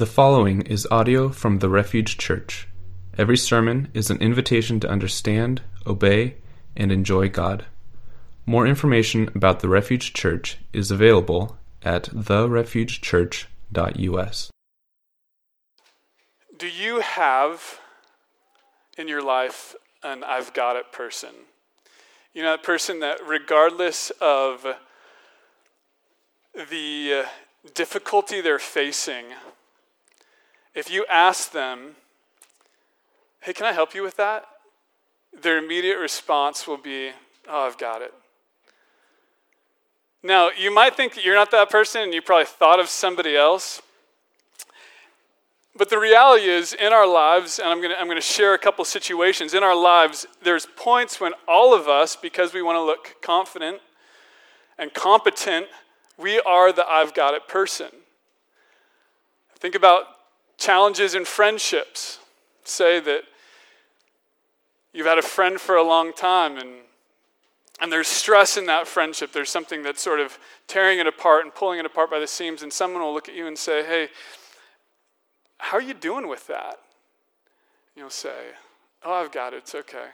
The following is audio from the Refuge Church. Every sermon is an invitation to understand, obey, and enjoy God. More information about the Refuge Church is available at therefugechurch.us. Do you have in your life an I've got it person? You know, that person that, regardless of the difficulty they're facing, if you ask them, hey, can I help you with that? Their immediate response will be, oh, I've got it. Now, you might think that you're not that person and you probably thought of somebody else. But the reality is, in our lives, and I'm going I'm to share a couple situations, in our lives, there's points when all of us, because we want to look confident and competent, we are the I've got it person. Think about challenges in friendships. Say that you've had a friend for a long time and and there's stress in that friendship. There's something that's sort of tearing it apart and pulling it apart by the seams, and someone will look at you and say, Hey, how are you doing with that? You'll say, Oh, I've got it, it's okay.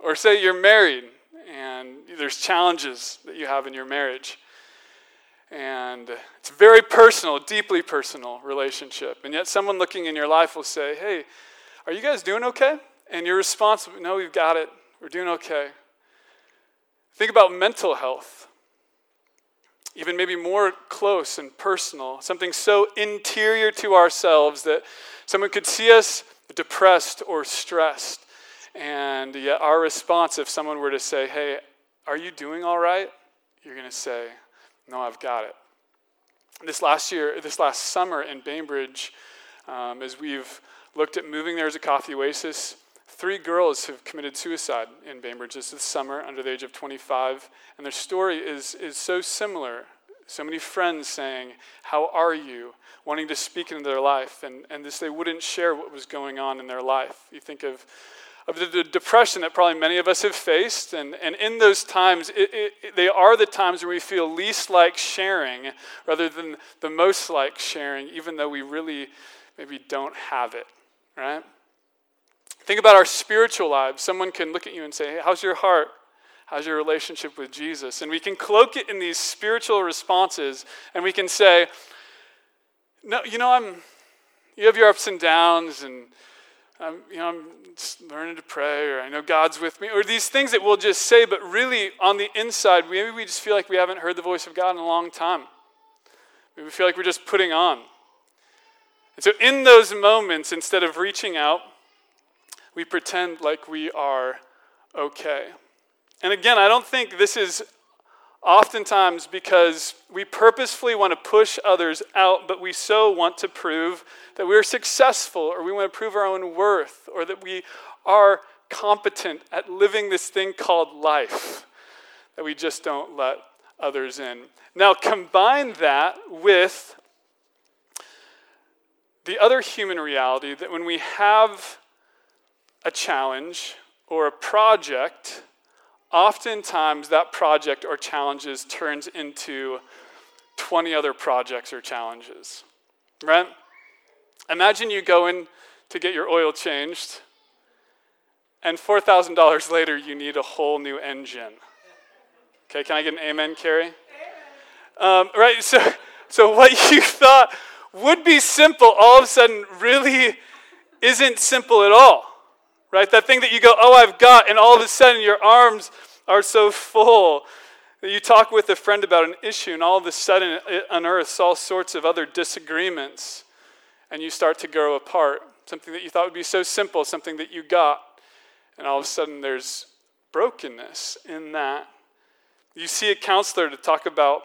Or say you're married and there's challenges that you have in your marriage. And it's a very personal, deeply personal relationship. And yet, someone looking in your life will say, Hey, are you guys doing okay? And your response No, we've got it. We're doing okay. Think about mental health, even maybe more close and personal, something so interior to ourselves that someone could see us depressed or stressed. And yet, our response, if someone were to say, Hey, are you doing all right? You're going to say, no, I've got it. This last year, this last summer in Bainbridge, um, as we've looked at moving there as a coffee oasis, three girls have committed suicide in Bainbridge this, this summer under the age of 25. And their story is, is so similar. So many friends saying, How are you? wanting to speak into their life. And, and this, they wouldn't share what was going on in their life. You think of of the, the, depression that probably many of us have faced. And, and in those times, it, it, they are the times where we feel least like sharing rather than the most like sharing, even though we really maybe don't have it, right? Think about our spiritual lives. Someone can look at you and say, hey, How's your heart? How's your relationship with Jesus? And we can cloak it in these spiritual responses, and we can say, No, you know, I'm, you have your ups and downs, and I'm, you know, I'm learning to pray, or I know God's with me, or these things that we'll just say, but really on the inside, maybe we just feel like we haven't heard the voice of God in a long time. Maybe we feel like we're just putting on. And so, in those moments, instead of reaching out, we pretend like we are okay. And again, I don't think this is oftentimes because we purposefully want to push others out, but we so want to prove that we're successful, or we want to prove our own worth, or that we are competent at living this thing called life, that we just don't let others in. Now, combine that with the other human reality that when we have a challenge or a project, oftentimes that project or challenges turns into 20 other projects or challenges, right? Imagine you go in to get your oil changed, and $4,000 later, you need a whole new engine. Okay, can I get an amen, Carrie? Um, right, so, so what you thought would be simple all of a sudden really isn't simple at all right? That thing that you go, oh, I've got, and all of a sudden your arms are so full you talk with a friend about an issue, and all of a sudden it unearths all sorts of other disagreements, and you start to grow apart. Something that you thought would be so simple, something that you got, and all of a sudden there's brokenness in that. You see a counselor to talk about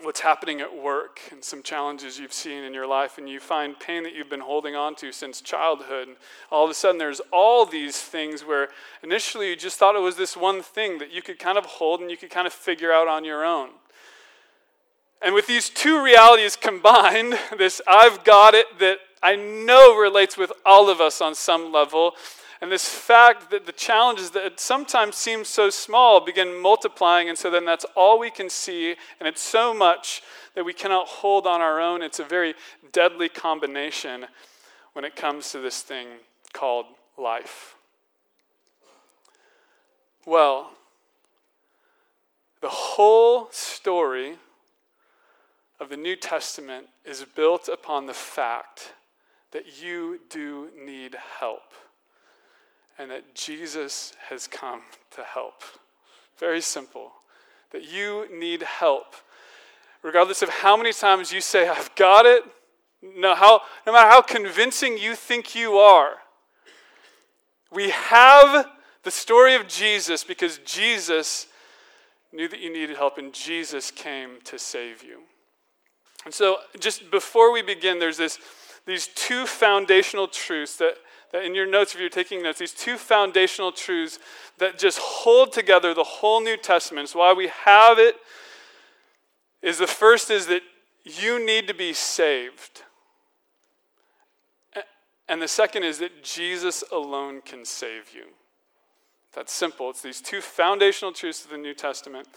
what's happening at work and some challenges you've seen in your life, and you find pain that you've been holding on to since childhood. And all of a sudden, there's all these things where initially you just thought it was this one thing that you could kind of hold and you could kind of figure out on your own. And with these two realities combined, this I've got it that I know relates with all of us on some level, and this fact that the challenges that sometimes seem so small begin multiplying, and so then that's all we can see, and it's so much that we cannot hold on our own. It's a very deadly combination when it comes to this thing called life. Well, the whole story of the New Testament is built upon the fact that you do need help and that Jesus has come to help. Very simple. That you need help. Regardless of how many times you say, I've got it, no, how, no matter how convincing you think you are, we have the story of Jesus because Jesus knew that you needed help and Jesus came to save you. And so, just before we begin, there's this, these two foundational truths that, that in your notes, if you're taking notes, these two foundational truths that just hold together the whole New Testament. So, why we have it is the first is that you need to be saved. And the second is that Jesus alone can save you. That's simple. It's these two foundational truths of the New Testament.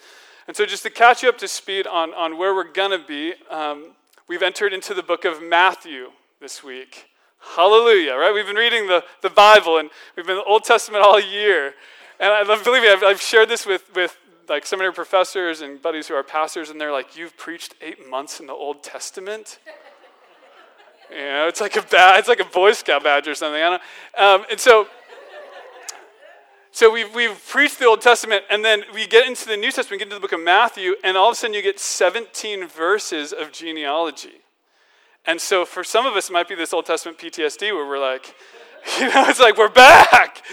And so, just to catch you up to speed on, on where we're going to be, um, we've entered into the book of Matthew this week. Hallelujah, right? We've been reading the, the Bible and we've been in the Old Testament all year. And I believe me, I've, I've shared this with, with like seminary professors and buddies who are pastors, and they're like, You've preached eight months in the Old Testament? you know, it's like a bad, it's like a Boy Scout badge or something. I don't, um, and so, so we've, we've preached the Old Testament, and then we get into the New Testament, get into the book of Matthew, and all of a sudden you get 17 verses of genealogy. And so for some of us, it might be this Old Testament PTSD where we're like, you know, it's like we're back.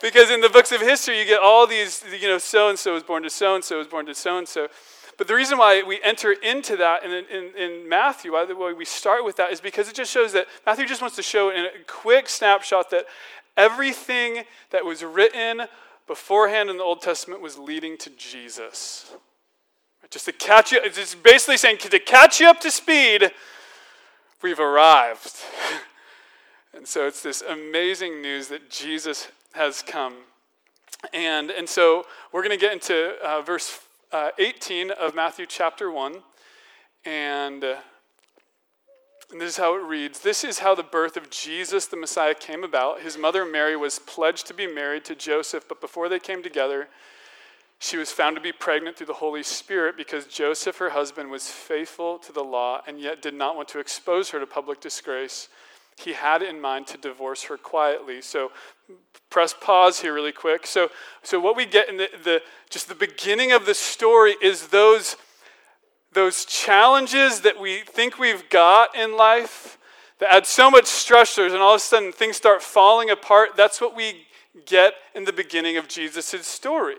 Because in the books of history, you get all these, you know, so and so was born to so and so was born to so and so. But the reason why we enter into that in, in, in Matthew, why we start with that, is because it just shows that Matthew just wants to show in a quick snapshot that Everything that was written beforehand in the Old Testament was leading to Jesus. Just to catch you, it's basically saying to catch you up to speed, we've arrived. and so it's this amazing news that Jesus has come. And, and so we're going to get into uh, verse uh, 18 of Matthew chapter 1. And. Uh, and this is how it reads This is how the birth of Jesus the Messiah came about. His mother Mary was pledged to be married to Joseph, but before they came together, she was found to be pregnant through the Holy Spirit because Joseph, her husband, was faithful to the law and yet did not want to expose her to public disgrace. He had in mind to divorce her quietly. So, press pause here really quick. So, so what we get in the, the just the beginning of the story is those those challenges that we think we've got in life that add so much stressors and all of a sudden things start falling apart, that's what we get in the beginning of Jesus' story.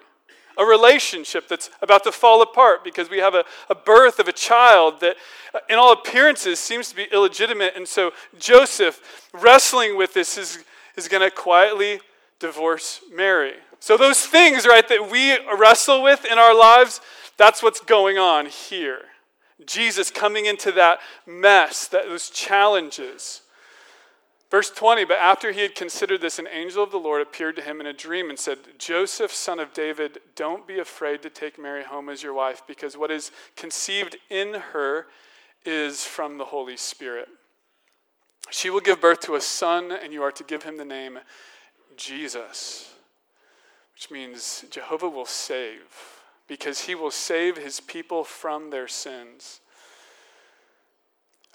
A relationship that's about to fall apart because we have a, a birth of a child that, uh, in all appearances, seems to be illegitimate. And so Joseph, wrestling with this, is, is going to quietly divorce Mary. So, those things, right, that we wrestle with in our lives, that's what's going on here. Jesus coming into that mess, that, those challenges. Verse 20, but after he had considered this, an angel of the Lord appeared to him in a dream and said, Joseph, son of David, don't be afraid to take Mary home as your wife, because what is conceived in her is from the Holy Spirit. She will give birth to a son, and you are to give him the name Jesus, which means Jehovah will save because he will save his people from their sins.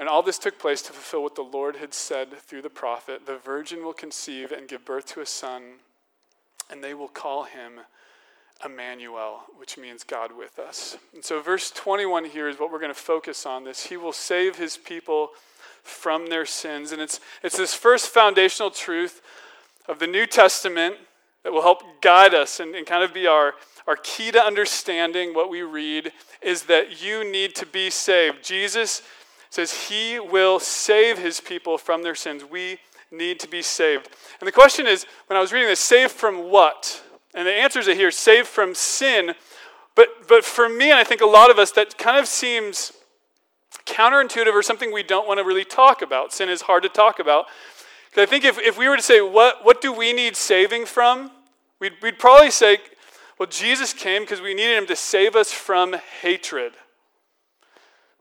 And all this took place to fulfill what the Lord had said through the prophet the virgin will conceive and give birth to a son, and they will call him Emmanuel, which means God with us. And so, verse 21 here is what we're going to focus on this. He will save his people from their sins. And it's, it's this first foundational truth of the New Testament that will help guide us and, and kind of be our, our key to understanding what we read is that you need to be saved. Jesus says he will save his people from their sins. We need to be saved. And the question is when I was reading this, saved from what? And the answers are here saved from sin. But, but for me, and I think a lot of us, that kind of seems counterintuitive or something we don't want to really talk about. Sin is hard to talk about. Because I think if, if we were to say, what, what do we need saving from? We'd, we'd probably say well, Jesus came because we needed him to save us from hatred.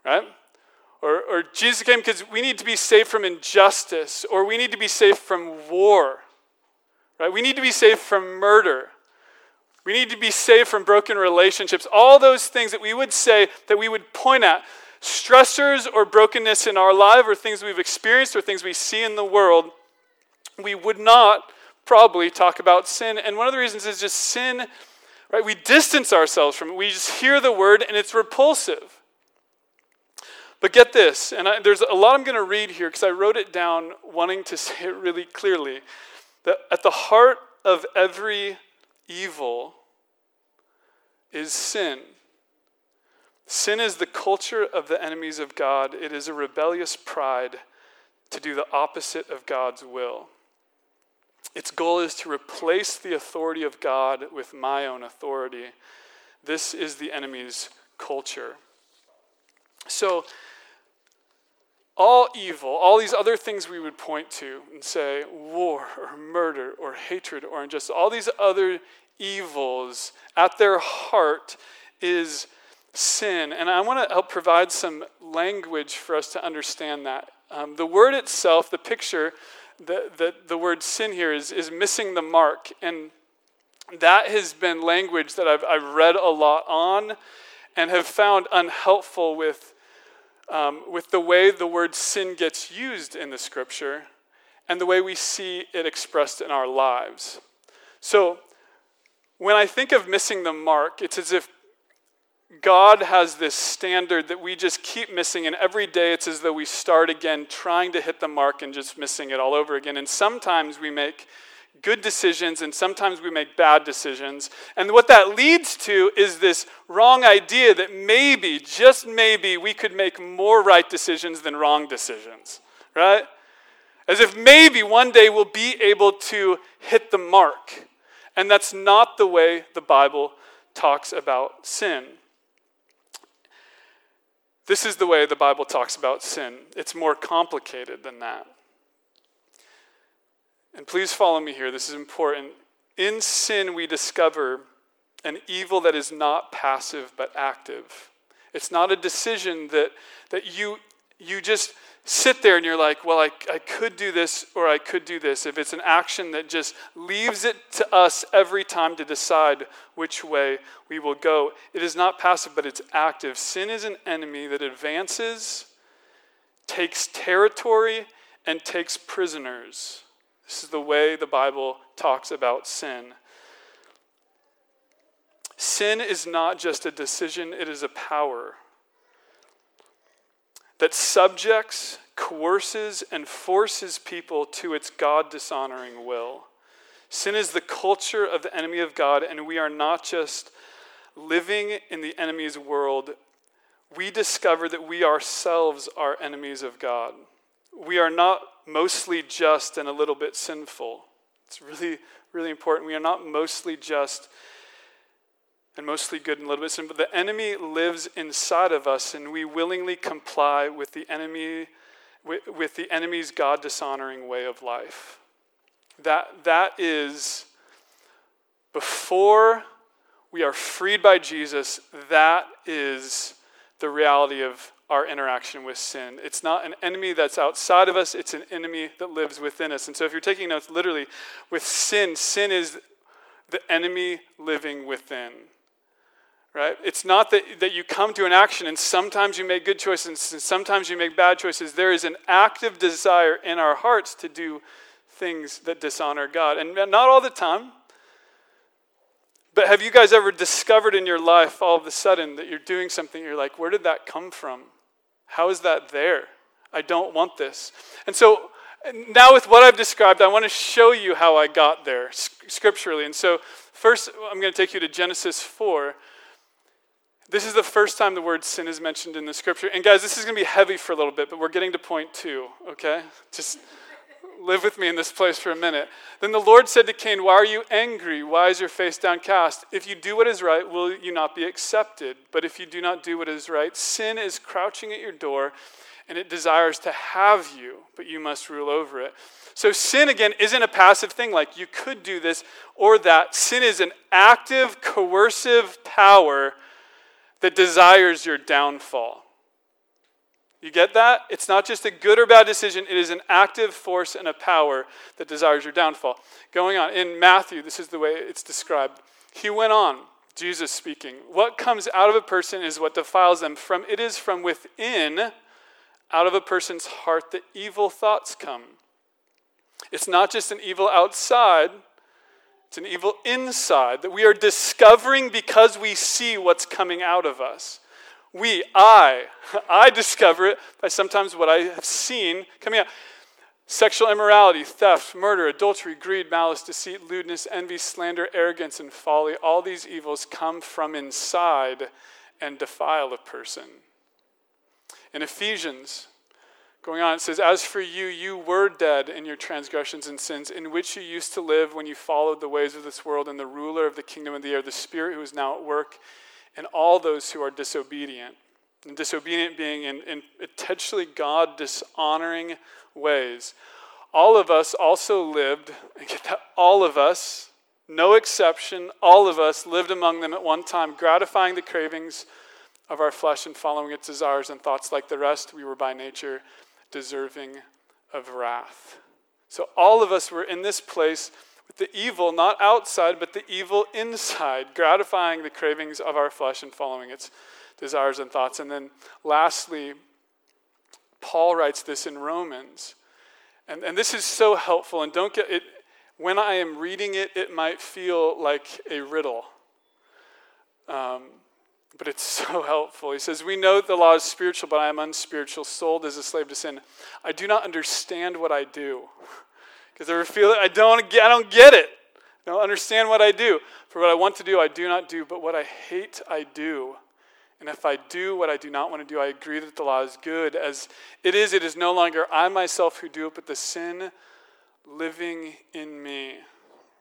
right? Or, or Jesus came because we need to be safe from injustice, or we need to be safe from war, right? We need to be safe from murder. We need to be safe from broken relationships. All those things that we would say, that we would point at, stressors or brokenness in our life, or things we've experienced, or things we see in the world, we would not probably talk about sin. And one of the reasons is just sin, right? We distance ourselves from it. We just hear the word and it's repulsive. But get this, and I, there's a lot I'm going to read here because I wrote it down wanting to say it really clearly. That at the heart of every evil is sin. Sin is the culture of the enemies of God, it is a rebellious pride to do the opposite of God's will. Its goal is to replace the authority of God with my own authority. This is the enemy's culture. So, all evil, all these other things we would point to and say war or murder or hatred or injustice, all these other evils at their heart is sin. And I want to help provide some language for us to understand that. Um, the word itself, the picture, the, the, the word sin here is, is missing the mark. And that has been language that I've, I've read a lot on and have found unhelpful with, um, with the way the word sin gets used in the scripture and the way we see it expressed in our lives. So, when I think of missing the mark, it's as if God has this standard that we just keep missing, and every day it's as though we start again trying to hit the mark and just missing it all over again. And sometimes we make good decisions, and sometimes we make bad decisions. And what that leads to is this wrong idea that maybe, just maybe, we could make more right decisions than wrong decisions, right? As if maybe one day we'll be able to hit the mark. And that's not the way the Bible talks about sin. This is the way the Bible talks about sin. It's more complicated than that. And please follow me here, this is important. In sin, we discover an evil that is not passive but active. It's not a decision that, that you, you just sit there and you're like, well, I, I could do this or I could do this. If it's an action that just leaves it to us every time to decide which way we will go, it is not passive, but it's active. Sin is an enemy that advances, takes territory, and takes prisoners. This is the way the Bible talks about sin. Sin is not just a decision, it is a power that subjects, coerces, and forces people to its God dishonoring will. Sin is the culture of the enemy of God, and we are not just living in the enemy's world. We discover that we ourselves are enemies of God. We are not mostly just and a little bit sinful. It's really, really important. We are not mostly just and mostly good and a little bit sinful. the enemy lives inside of us, and we willingly comply with the enemy, with, with the enemy's God dishonoring way of life. That, that is before we are freed by Jesus, that is the reality of our interaction with sin. It's not an enemy that's outside of us, it's an enemy that lives within us. And so if you're taking notes, literally, with sin, sin is the enemy living within right? It's not that, that you come to an action and sometimes you make good choices and sometimes you make bad choices. There is an active desire in our hearts to do things that dishonor God. And not all the time. But have you guys ever discovered in your life all of a sudden that you're doing something, you're like, where did that come from? How is that there? I don't want this. And so now, with what I've described, I want to show you how I got there scripturally. And so, first, I'm going to take you to Genesis 4. This is the first time the word sin is mentioned in the scripture. And guys, this is going to be heavy for a little bit, but we're getting to point two, okay? Just live with me in this place for a minute. Then the Lord said to Cain, Why are you angry? Why is your face downcast? If you do what is right, will you not be accepted? But if you do not do what is right, sin is crouching at your door, and it desires to have you, but you must rule over it. So, sin again isn't a passive thing like you could do this or that. Sin is an active, coercive power that desires your downfall. You get that? It's not just a good or bad decision, it is an active force and a power that desires your downfall. Going on, in Matthew, this is the way it's described. He went on, Jesus speaking, What comes out of a person is what defiles them. From it is from within, out of a person's heart, that evil thoughts come. It's not just an evil outside, it's an evil inside that we are discovering because we see what's coming out of us. We, I, I discover it by sometimes what I have seen coming out. Sexual immorality, theft, murder, adultery, greed, malice, deceit, lewdness, envy, slander, arrogance, and folly. All these evils come from inside and defile a person. In Ephesians, going on, it says, As for you, you were dead in your transgressions and sins, in which you used to live when you followed the ways of this world and the ruler of the kingdom of the air, the Spirit who is now at work and all those who are disobedient. And disobedient being in, in intentionally God dishonoring ways. All of us also lived, and get that, all of us, no exception, all of us lived among them at one time, gratifying the cravings of our flesh and following its desires and thoughts like the rest. We were by nature deserving of wrath. So all of us were in this place the evil not outside, but the evil inside, gratifying the cravings of our flesh and following its desires and thoughts. And then lastly, Paul writes this in Romans. And, and this is so helpful. And don't get it, when I am reading it, it might feel like a riddle. Um, but it's so helpful. He says, We know the law is spiritual, but I am unspiritual, sold as a slave to sin. I do not understand what I do because I feel I don't I don't get it. I don't understand what I do. For what I want to do, I do not do, but what I hate, I do. And if I do what I do not want to do, I agree that the law is good. As it is, it is no longer I myself who do it, but the sin living in me.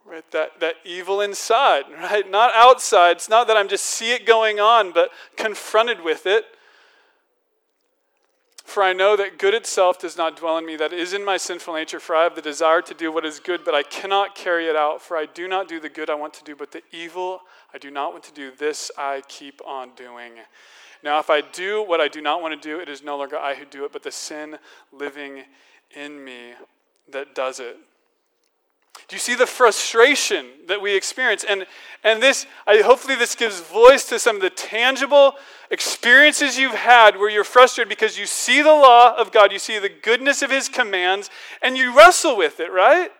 Right? That, that evil inside, right? Not outside. It's not that I'm just see it going on, but confronted with it for I know that good itself does not dwell in me, that is in my sinful nature. For I have the desire to do what is good, but I cannot carry it out. For I do not do the good I want to do, but the evil I do not want to do, this I keep on doing. Now, if I do what I do not want to do, it is no longer I who do it, but the sin living in me that does it. Do you see the frustration that we experience? And, and this, I, hopefully, this gives voice to some of the tangible experiences you've had where you're frustrated because you see the law of God, you see the goodness of His commands, and you wrestle with it, right?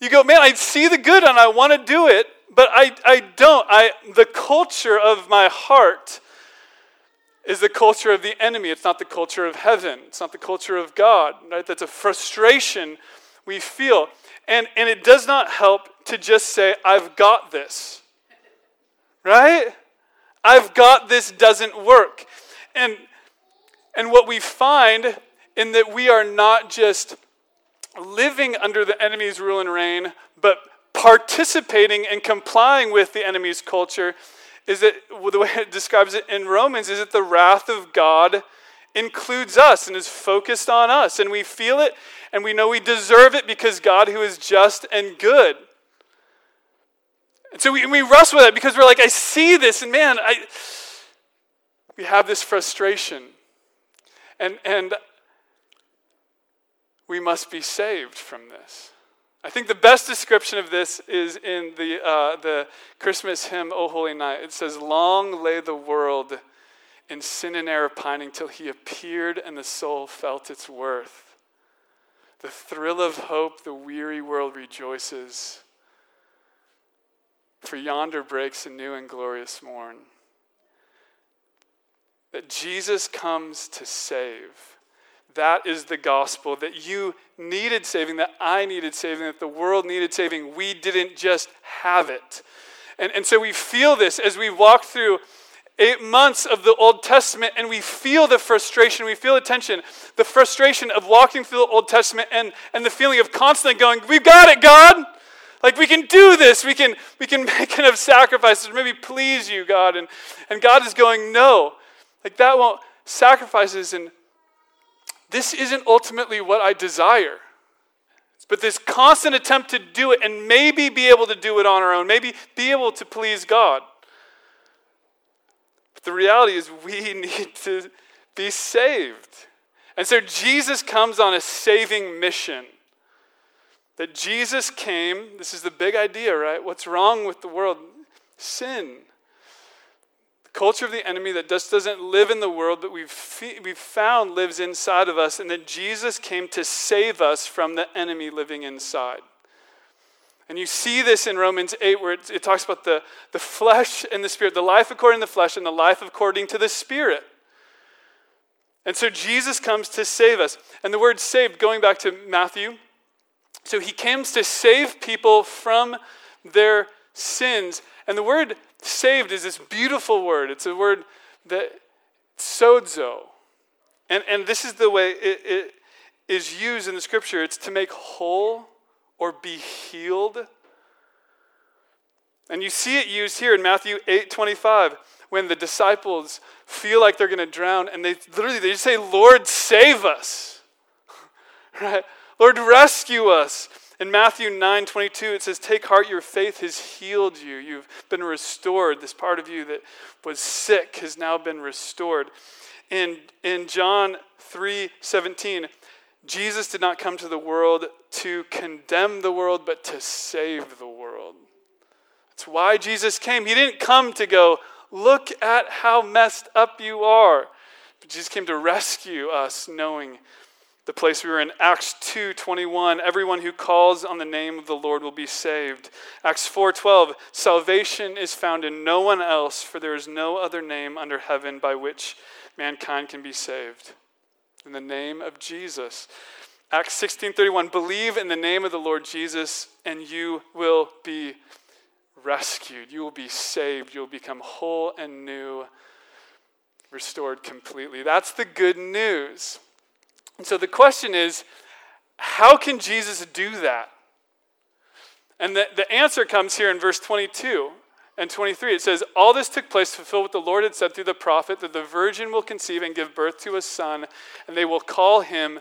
You go, man, I see the good and I want to do it, but I, I don't. I, the culture of my heart is the culture of the enemy. It's not the culture of heaven. It's not the culture of God, right? That's a frustration we feel. And, and it does not help to just say, I've got this. Right? I've got this doesn't work. And, and what we find in that we are not just living under the enemy's rule and reign, but participating and complying with the enemy's culture is that the way it describes it in Romans is that the wrath of God includes us and is focused on us. And we feel it and we know we deserve it because God, who is just and good. And so we, we wrestle with it because we're like, I see this, and man, I, we have this frustration. And, and we must be saved from this. I think the best description of this is in the, uh, the Christmas hymn, O Holy Night. It says, Long lay the world in sin and error pining till he appeared and the soul felt its worth. The thrill of hope, the weary world rejoices. For yonder breaks a new and glorious morn. That Jesus comes to save. That is the gospel that you needed saving, that I needed saving, that the world needed saving. We didn't just have it. And, and so we feel this as we walk through eight months of the Old Testament and we feel the frustration, we feel the tension, the frustration of walking through the Old Testament and, and the feeling of constantly going, We've got it, God. Like we can do this. We can, we can make enough sacrifices, maybe please you, God. And, and God is going, No. Like that won't sacrifices and this isn't ultimately what I desire. But this constant attempt to do it and maybe be able to do it on our own, maybe be able to please God. But the reality is, we need to be saved. And so Jesus comes on a saving mission. That Jesus came, this is the big idea, right? What's wrong with the world? Sin. The culture of the enemy that just doesn't live in the world, but we've, we've found lives inside of us, and that Jesus came to save us from the enemy living inside. And you see this in Romans 8, where it, it, talks about the, the flesh and the spirit, the life according to the flesh and the life according to the spirit. And so Jesus comes to save us. And the word saved, going back to Matthew, so he comes to save people from their sins. And the word saved is this beautiful word. It's a word that sozo. And, and this is the way it, it is used in the scripture it's to make whole or be healed. And you see it used here in Matthew 8 25 when the disciples feel like they're going to drown and they literally they just say, Lord, save us. right? Lord, rescue us. In Matthew 9 22, it says, Take heart, your faith has healed you. You've been restored. This part of you that was sick has now been restored. In, in John 3 17, Jesus did not come to the world to condemn the world, but to save the world. That's why Jesus came. He didn't come to go, look at how messed up you are. But Jesus came to rescue us, knowing the place we were in. Acts 2 21, everyone who calls on the name of the Lord will be saved. Acts 4 12, salvation is found in no one else, for there is no other name under heaven by which mankind can be saved. In the name of Jesus. Acts 16:31 believe in the name of the Lord Jesus and you will be rescued. You will be saved. You will become whole and new, restored completely. That's the good news. And so the question is how can Jesus do that? And the, the answer comes here in verse 22 and 23. It says, All this took place to fulfill what the Lord had said through the prophet that the virgin will conceive and give birth to a son, and they will call him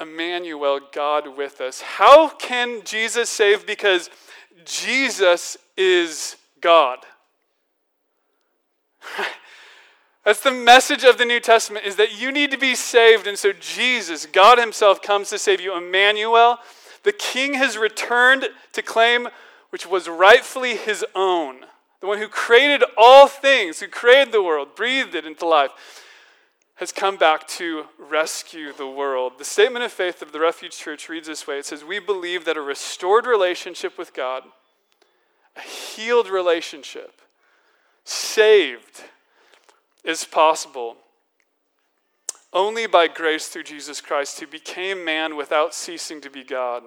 Emmanuel, God with us. How can Jesus save? Because Jesus is God. That's the message of the New Testament is that you need to be saved and so Jesus, God himself comes to save you. Emmanuel, the king has returned to claim which was rightfully his own. The one who created all things, who created the world, breathed it into life has come back to rescue the world. The statement of faith of the Refuge Church reads this way it says, We believe that a restored relationship with God, a healed relationship, saved, is possible only by grace through Jesus Christ, who became man without ceasing to be God,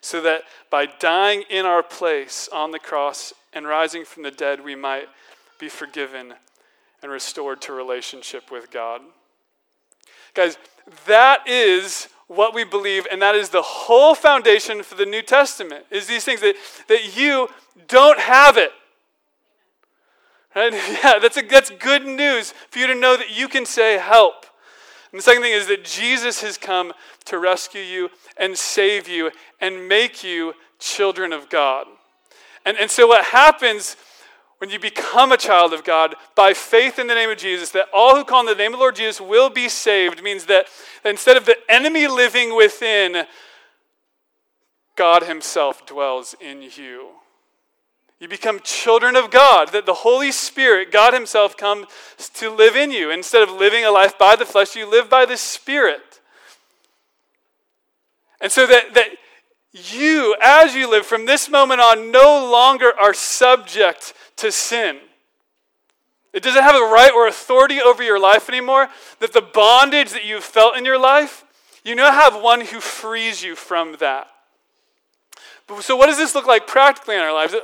so that by dying in our place on the cross and rising from the dead, we might be forgiven and restored to relationship with God. Guys, that is what we believe, and that is the whole foundation for the New Testament, is these things that, that you don't have it. Right? Yeah, that's, a, that's good news for you to know that you can say help. And the second thing is that Jesus has come to rescue you and save you and make you children of God. And, and so what happens when you become a child of God by faith in the name of Jesus, that all who call on the name of the Lord Jesus will be saved, means that instead of the enemy living within, God Himself dwells in you. You become children of God, that the Holy Spirit, God Himself, comes to live in you. Instead of living a life by the flesh, you live by the Spirit. And so that, that you, as you live from this moment on, no longer are subject to sin. It doesn't have a right or authority over your life anymore. That the bondage that you've felt in your life, you now have one who frees you from that. So, what does this look like practically in our lives?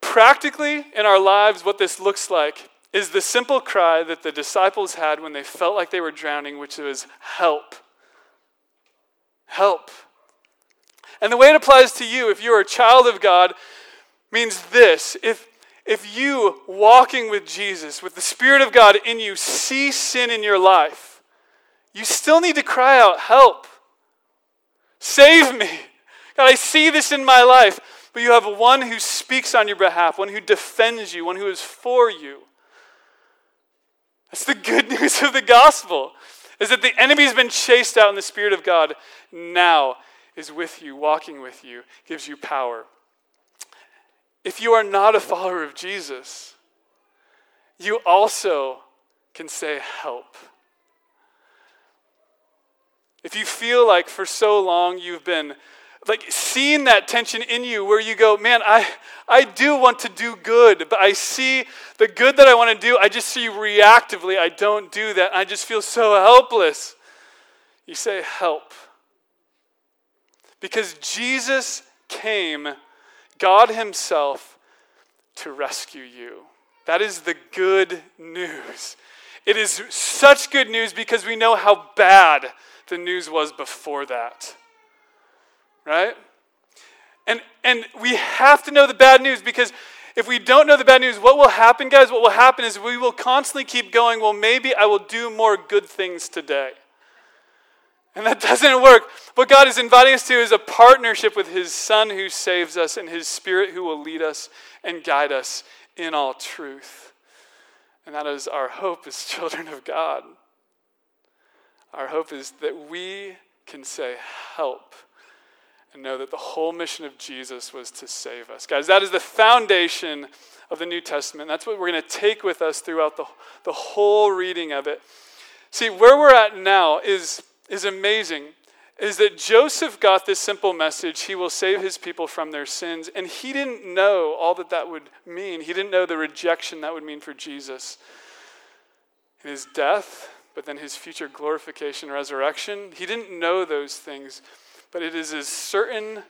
Practically in our lives, what this looks like is the simple cry that the disciples had when they felt like they were drowning, which was, Help. Help. And the way it applies to you, if you're a child of God, means this if if you, walking with Jesus, with the Spirit of God in you, see sin in your life, you still need to cry out, Help! Save me! God, I see this in my life. But you have one who speaks on your behalf, one who defends you, one who is for you. That's the good news of the gospel. is that the enemy's been chased out and the Spirit of God now is with you, walking with you, gives you power. If you are not a follower of Jesus, you also can say, Help. If you feel like for so long you've been like seeing that tension in you where you go, man, I, I do want to do good, but I see the good that I want to do, I just see reactively, I don't do that. I just feel so helpless. You say, help. Because Jesus came, God Himself, to rescue you. That is the good news. It is such good news because we know how bad the news was before that. Right? And, and we have to know the bad news because if we don't know the bad news, what will happen, guys? What will happen is we will constantly keep going, well, maybe I will do more good things today. And that doesn't work. What God is inviting us to is a partnership with His Son who saves us and His Spirit who will lead us and guide us in all truth. And that is our hope as children of God. Our hope is that we can say, Help, and know that the whole mission of Jesus was to save us. Guys, that is the foundation of the New Testament. That's what we're going to take with us throughout the, the whole reading of it. See, where we're at now is, is amazing. Is that Joseph got this simple message he will save his people from their sins, and he didn't know all that that would mean. He didn't know the rejection that would mean for Jesus. His death, but then his future glorification resurrection. He didn't know those things, but it is as certain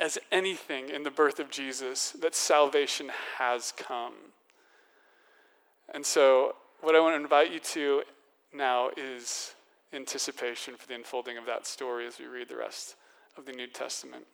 as anything in the birth of Jesus that salvation has come. And so, what I want to invite you to now is anticipation for the unfolding of that story as we read the rest of the New Testament.